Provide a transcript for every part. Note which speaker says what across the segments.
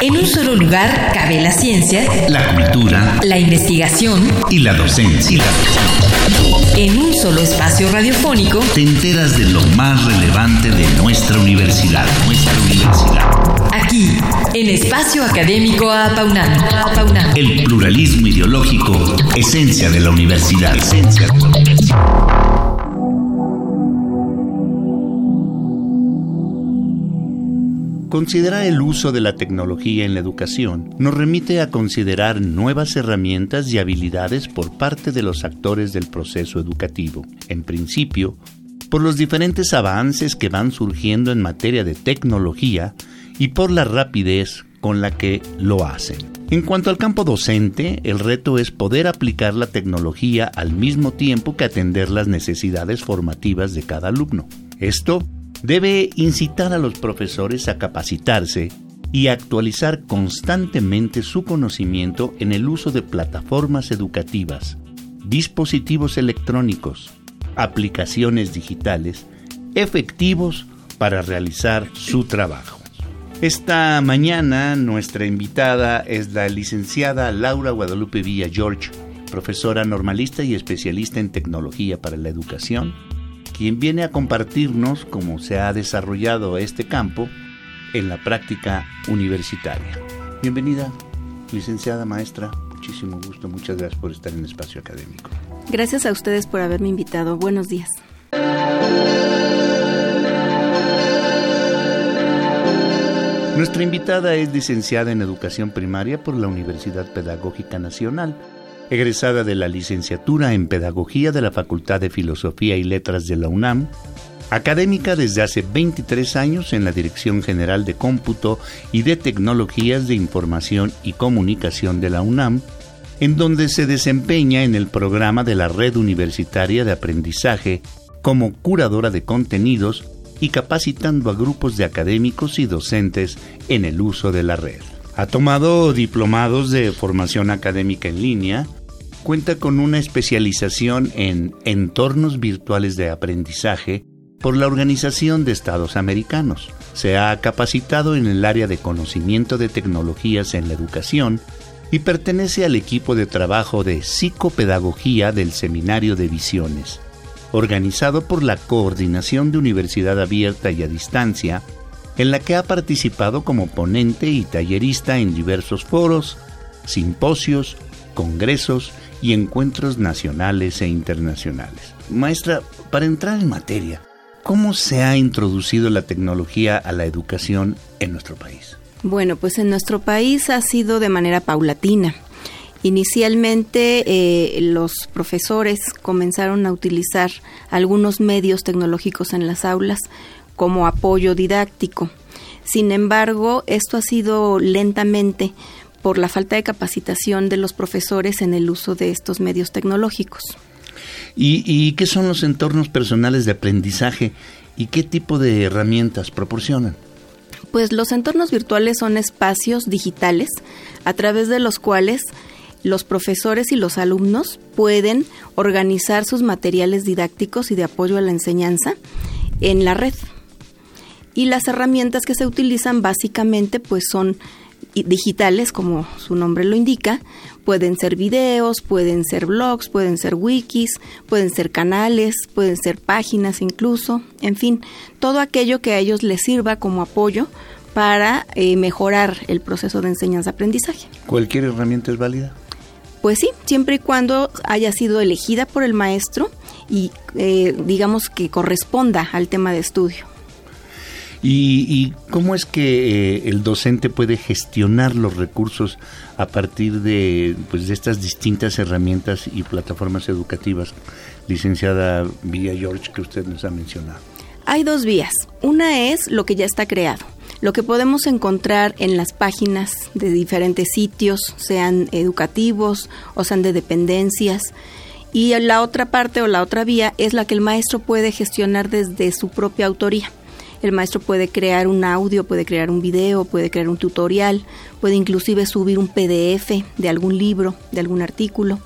Speaker 1: En un solo lugar cabe la ciencia,
Speaker 2: la cultura,
Speaker 1: la investigación
Speaker 2: y la docencia.
Speaker 1: En un solo espacio radiofónico
Speaker 2: te enteras de lo más relevante de nuestra universidad, nuestra universidad.
Speaker 1: Aquí, en Espacio Académico Apaunán.
Speaker 2: El pluralismo ideológico, esencia de la universidad. Esencia de la universidad. Considerar el uso de la tecnología en la educación nos remite a considerar nuevas herramientas y habilidades por parte de los actores del proceso educativo. En principio, por los diferentes avances que van surgiendo en materia de tecnología y por la rapidez con la que lo hacen. En cuanto al campo docente, el reto es poder aplicar la tecnología al mismo tiempo que atender las necesidades formativas de cada alumno. Esto debe incitar a los profesores a capacitarse y actualizar constantemente su conocimiento en el uso de plataformas educativas, dispositivos electrónicos, aplicaciones digitales, efectivos para realizar su trabajo. Esta mañana nuestra invitada es la licenciada Laura Guadalupe Villa George, profesora normalista y especialista en tecnología para la educación quien viene a compartirnos cómo se ha desarrollado este campo en la práctica universitaria. Bienvenida, licenciada maestra. Muchísimo gusto, muchas gracias por estar en el espacio académico.
Speaker 3: Gracias a ustedes por haberme invitado. Buenos días.
Speaker 2: Nuestra invitada es licenciada en Educación Primaria por la Universidad Pedagógica Nacional egresada de la licenciatura en Pedagogía de la Facultad de Filosofía y Letras de la UNAM, académica desde hace 23 años en la Dirección General de Cómputo y de Tecnologías de Información y Comunicación de la UNAM, en donde se desempeña en el programa de la Red Universitaria de Aprendizaje como curadora de contenidos y capacitando a grupos de académicos y docentes en el uso de la red. Ha tomado diplomados de formación académica en línea, cuenta con una especialización en entornos virtuales de aprendizaje por la Organización de Estados Americanos. Se ha capacitado en el área de conocimiento de tecnologías en la educación y pertenece al equipo de trabajo de psicopedagogía del Seminario de Visiones, organizado por la Coordinación de Universidad Abierta y a Distancia, en la que ha participado como ponente y tallerista en diversos foros, simposios, congresos y encuentros nacionales e internacionales. Maestra, para entrar en materia, ¿cómo se ha introducido la tecnología a la educación en nuestro país?
Speaker 3: Bueno, pues en nuestro país ha sido de manera paulatina. Inicialmente eh, los profesores comenzaron a utilizar algunos medios tecnológicos en las aulas como apoyo didáctico. Sin embargo, esto ha sido lentamente por la falta de capacitación de los profesores en el uso de estos medios tecnológicos.
Speaker 2: ¿Y, qué son los entornos personales de aprendizaje y qué tipo de herramientas proporcionan?
Speaker 3: Pues los entornos virtuales son espacios digitales a través de los cuales los profesores y los alumnos pueden organizar sus materiales didácticos y de apoyo a la enseñanza en la red. Y las herramientas que se utilizan básicamente pues son digitales, como su nombre lo indica, pueden ser videos, pueden ser blogs, pueden ser wikis, pueden ser canales, pueden ser páginas incluso, en fin, todo aquello que a ellos les sirva como apoyo para eh, mejorar el proceso de enseñanza-aprendizaje.
Speaker 2: ¿Cualquier herramienta es válida?
Speaker 3: Pues sí, siempre y cuando haya sido elegida por el maestro y eh, digamos que corresponda al tema de estudio.
Speaker 2: ¿Y, cómo es que eh, el docente puede gestionar los recursos a partir de, pues, de estas distintas herramientas y plataformas educativas, licenciada Villa George, que usted nos ha mencionado?
Speaker 3: Hay dos vías. Una es lo que ya está creado, lo que podemos encontrar en las páginas de diferentes sitios, sean educativos o sean de dependencias. Y la otra parte o la otra vía es la que el maestro puede gestionar desde su propia autoría. El maestro puede crear un audio, puede crear un video, puede crear un tutorial, puede inclusive subir un PDF de algún libro, de algún artículo.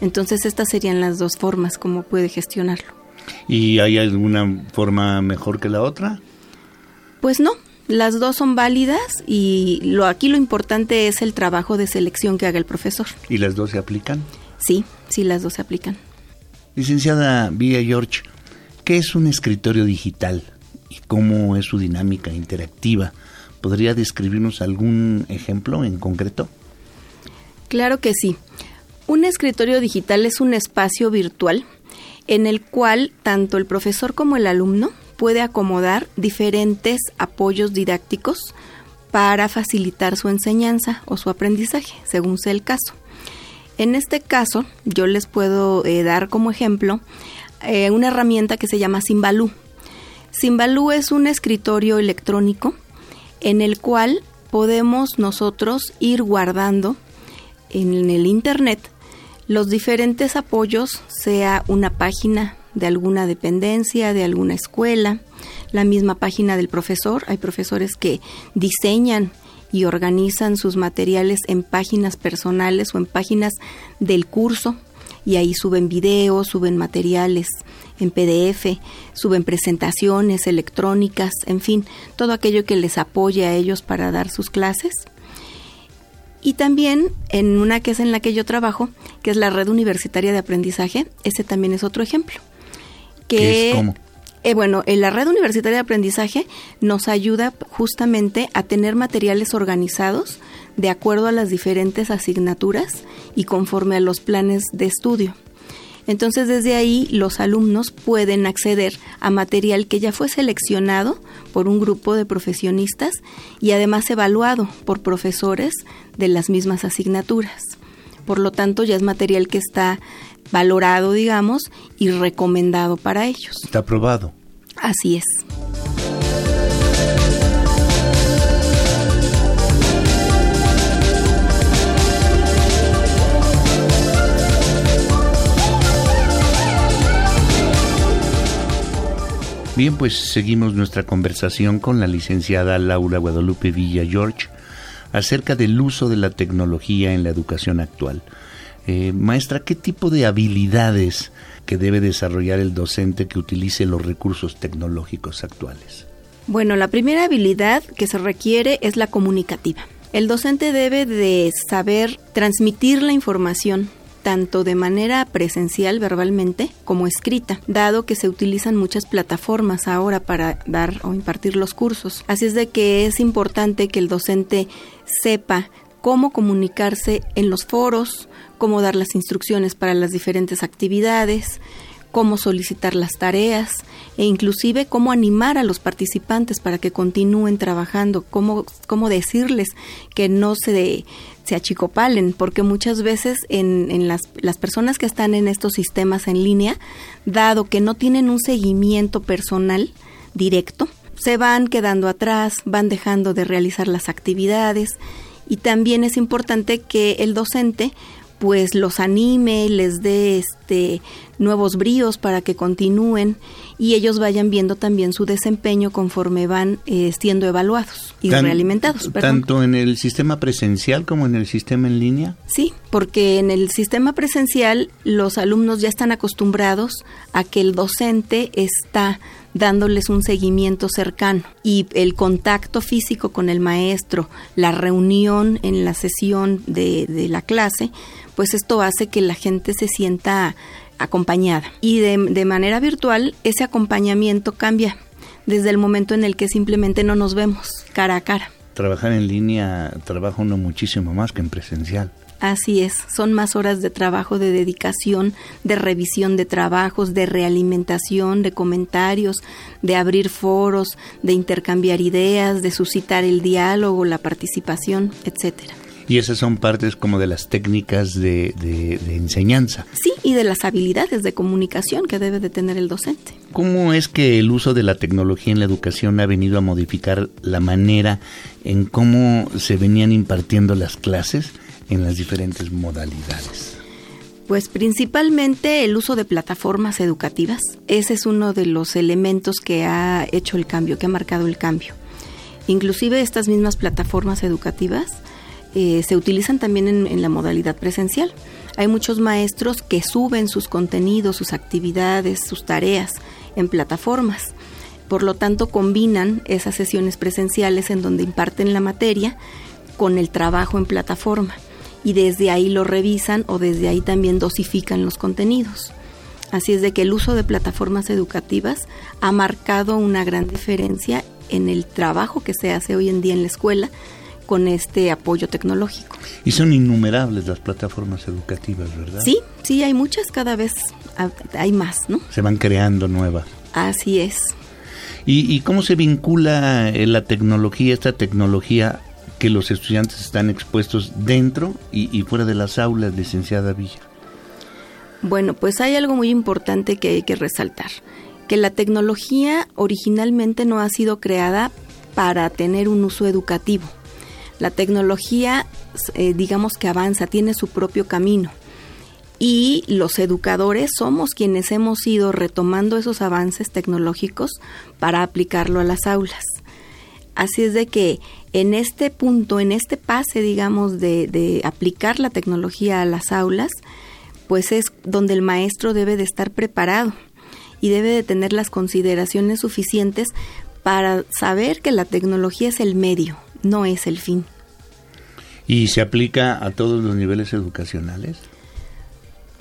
Speaker 3: Entonces estas serían las dos formas como puede gestionarlo.
Speaker 2: ¿Y hay alguna forma mejor que la otra?
Speaker 3: Pues no, las dos son válidas y lo aquí lo importante es el trabajo de selección que haga el profesor.
Speaker 2: ¿Y las dos se aplican?
Speaker 3: Sí, sí, las dos se aplican.
Speaker 2: Licenciada Villa George, ¿qué es un escritorio digital y cómo es su dinámica interactiva? ¿Podría describirnos algún ejemplo en concreto?
Speaker 3: Claro que sí. Un escritorio digital es un espacio virtual en el cual tanto el profesor como el alumno puede acomodar diferentes apoyos didácticos para facilitar su enseñanza o su aprendizaje, según sea el caso. En este caso, yo les puedo eh, dar como ejemplo eh, una herramienta que se llama Simbalú. Simbalú es un escritorio electrónico en el cual podemos nosotros ir guardando en el Internet los diferentes apoyos, sea una página de alguna dependencia, de alguna escuela, la misma página del profesor. Hay profesores que diseñan y organizan sus materiales en páginas personales o en páginas del curso y ahí suben videos, suben materiales en PDF, suben presentaciones electrónicas, en fin, todo aquello que les apoye a ellos para dar sus clases. Y también en una que es en la que yo trabajo, que es la Red Universitaria de Aprendizaje, ese también es otro ejemplo.
Speaker 2: Que, es cómo?
Speaker 3: Eh, bueno, en la red universitaria de aprendizaje nos ayuda justamente a tener materiales organizados de acuerdo a las diferentes asignaturas y conforme a los planes de estudio. Entonces desde ahí los alumnos pueden acceder a material que ya fue seleccionado por un grupo de profesionistas y además evaluado por profesores de las mismas asignaturas. Por lo tanto, ya es material que está valorado, digamos, y recomendado para ellos.
Speaker 2: Está aprobado.
Speaker 3: Así es.
Speaker 2: Bien, pues seguimos nuestra conversación con la licenciada Laura Guadalupe Villa George acerca del uso de la tecnología en la educación actual. Eh, maestra, ¿qué tipo de habilidades que debe desarrollar el docente que utilice los recursos tecnológicos actuales?
Speaker 3: Bueno, la primera habilidad que se requiere es la comunicativa. El docente debe de saber transmitir la información tanto de manera presencial verbalmente como escrita, dado que se utilizan muchas plataformas ahora para dar o impartir los cursos. Así es de que es importante que el docente sepa cómo comunicarse en los foros, cómo dar las instrucciones para las diferentes actividades, cómo solicitar las tareas e inclusive cómo animar a los participantes para que continúen trabajando, cómo, cómo decirles que no se, se achicopalen, porque muchas veces en, en las, las personas que están en estos sistemas en línea, dado que no tienen un seguimiento personal directo, se van quedando atrás, van dejando de realizar las actividades y también es importante que el docente pues los anime, les dé este nuevos bríos para que continúen y ellos vayan viendo también su desempeño conforme van eh, siendo evaluados y realimentados.
Speaker 2: Tanto en el sistema presencial como en el sistema en línea.
Speaker 3: Sí, porque en el sistema presencial los alumnos ya están acostumbrados a que el docente está dándoles un seguimiento cercano y el contacto físico con el maestro, la reunión en la sesión de, de la clase, pues esto hace que la gente se sienta acompañada. Y de, de manera virtual, ese acompañamiento cambia desde el momento en el que simplemente no nos vemos cara a cara.
Speaker 2: Trabajar en línea trabaja uno muchísimo más que en presencial.
Speaker 3: Así es, son más horas de trabajo, de dedicación, de revisión de trabajos, de realimentación, de comentarios, de abrir foros, de intercambiar ideas, de suscitar el diálogo, la participación, etcétera.
Speaker 2: Y esas son partes como de las técnicas de, de, enseñanza.
Speaker 3: Sí, y de las habilidades de comunicación que debe de tener el docente.
Speaker 2: ¿Cómo es que el uso de la tecnología en la educación ha venido a modificar la manera en cómo se venían impartiendo las clases en las diferentes modalidades?
Speaker 3: Pues principalmente el uso de plataformas educativas. Ese es uno de los elementos que ha hecho el cambio, que ha marcado el cambio. Inclusive estas mismas plataformas educativas eh, se utilizan también en, la modalidad presencial. Hay muchos maestros que suben sus contenidos, sus actividades, sus tareas en plataformas. Por lo tanto, combinan esas sesiones presenciales en donde imparten la materia con el trabajo en plataforma y desde ahí lo revisan o desde ahí también dosifican los contenidos. Así es de que el uso de plataformas educativas ha marcado una gran diferencia en el trabajo que se hace hoy en día en la escuela con este apoyo tecnológico.
Speaker 2: Y son innumerables las plataformas educativas, ¿verdad?
Speaker 3: Sí, sí, hay muchas, cada vez hay más, ¿no?
Speaker 2: Se van creando nuevas.
Speaker 3: Así es.
Speaker 2: ¿Y, cómo se vincula eh, la tecnología, esta tecnología que los estudiantes están expuestos dentro y, y fuera de las aulas, licenciada Villa?
Speaker 3: Bueno, pues hay algo muy importante que hay que resaltar, que la tecnología originalmente no ha sido creada para tener un uso educativo. La tecnología, eh, digamos que avanza, tiene su propio camino. Y los educadores somos quienes hemos ido retomando esos avances tecnológicos para aplicarlo a las aulas. Así es de que en este punto, en este pase, digamos, de, de aplicar la tecnología a las aulas, pues es donde el maestro debe de estar preparado y debe de tener las consideraciones suficientes para saber que la tecnología es el medio, no es el fin.
Speaker 2: ¿Y se aplica a todos los niveles educacionales?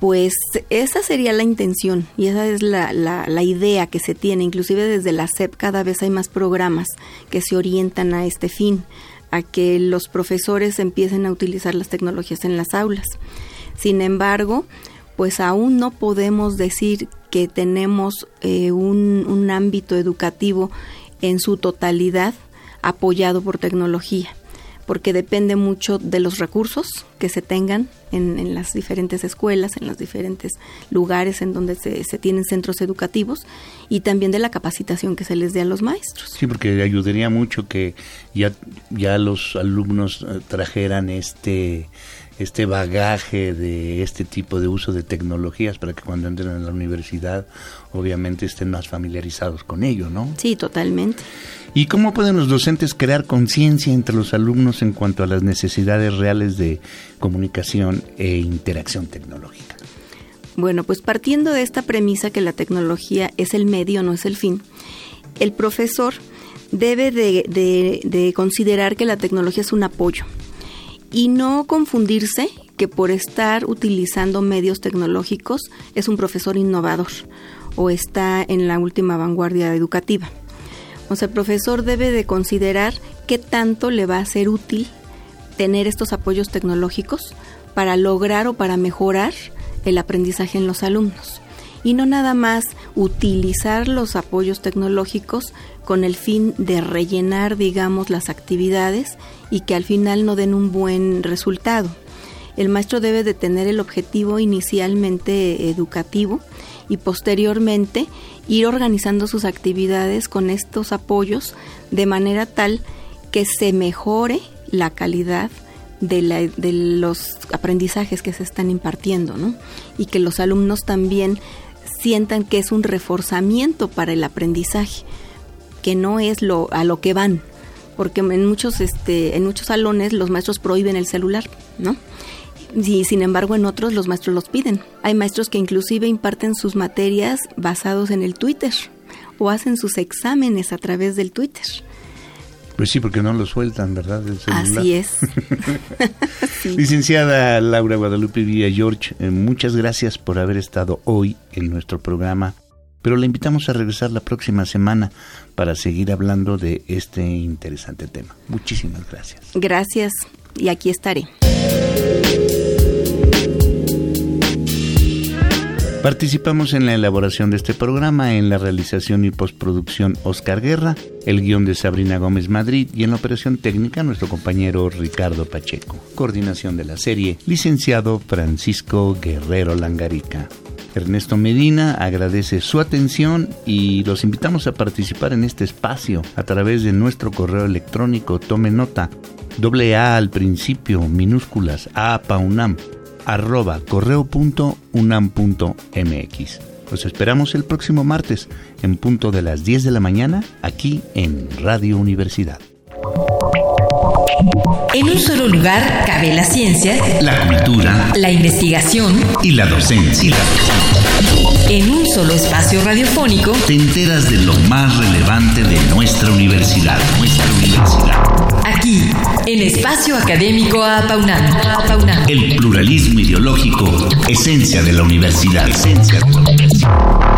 Speaker 3: Pues esa sería la intención y esa es la, la, idea que se tiene. Inclusive desde la SEP cada vez hay más programas que se orientan a este fin, a que los profesores empiecen a utilizar las tecnologías en las aulas. Sin embargo, pues aún no podemos decir que tenemos eh, un, un ámbito educativo en su totalidad apoyado por tecnología porque depende mucho de los recursos que se tengan en, las diferentes escuelas, en los diferentes lugares en donde se, se, tienen centros educativos y también de la capacitación que se les dé a los maestros.
Speaker 2: Sí, porque ayudaría mucho que ya, ya los alumnos eh, trajeran este este bagaje de este tipo de uso de tecnologías para que cuando entren a la universidad obviamente estén más familiarizados con ello, ¿no?
Speaker 3: Sí, totalmente.
Speaker 2: ¿Y cómo pueden los docentes crear conciencia entre los alumnos en cuanto a las necesidades reales de comunicación e interacción tecnológica?
Speaker 3: Bueno, pues partiendo de esta premisa que la tecnología es el medio, no es el fin, el profesor debe de, de considerar que la tecnología es un apoyo, y no confundirse que por estar utilizando medios tecnológicos es un profesor innovador o está en la última vanguardia educativa. O sea, el profesor debe de considerar qué tanto le va a ser útil tener estos apoyos tecnológicos para lograr o para mejorar el aprendizaje en los alumnos. Y no nada más utilizar los apoyos tecnológicos con el fin de rellenar, digamos, las actividades y que al final no den un buen resultado. El maestro debe de tener el objetivo inicialmente educativo y posteriormente ir organizando sus actividades con estos apoyos de manera tal que se mejore la calidad de, de los aprendizajes que se están impartiendo, ¿no? Y que los alumnos también sientan que es un reforzamiento para el aprendizaje que no es lo a lo que van, porque en muchos este en muchos salones los maestros prohíben el celular, ¿no? Y sin embargo en otros los maestros los piden. Hay maestros que inclusive imparten sus materias basados en el Twitter o hacen sus exámenes a través del Twitter.
Speaker 2: Pues sí, porque no lo sueltan, ¿verdad?
Speaker 3: Así es.
Speaker 2: Licenciada Laura Guadalupe Villa George, eh, muchas gracias por haber estado hoy en nuestro programa pero le invitamos a regresar la próxima semana para seguir hablando de este interesante tema. Muchísimas gracias.
Speaker 3: Gracias y aquí estaré.
Speaker 2: Participamos en la elaboración de este programa, en la realización y postproducción Oscar Guerra, el guion de Sabrina Gómez Madrid y en la operación técnica nuestro compañero Ricardo Pacheco. Coordinación de la serie, licenciado Francisco Guerrero Langarica. Ernesto Medina agradece su atención y los invitamos a participar en este espacio a través de nuestro correo electrónico. Tome nota, doble A al principio, minúsculas, A paunam, arroba correo.unam.mx. Los esperamos el próximo martes en punto de las 10 de la mañana aquí en Radio Universidad.
Speaker 1: En un solo lugar cabe la ciencia,
Speaker 2: la cultura,
Speaker 1: la investigación
Speaker 2: y la docencia.
Speaker 1: Solo espacio radiofónico,
Speaker 2: te enteras de lo más relevante de nuestra universidad. Nuestra universidad.
Speaker 1: Aquí, en Espacio Académico Apaunam.
Speaker 2: El pluralismo ideológico, esencia de la universidad. Esencia de la universidad.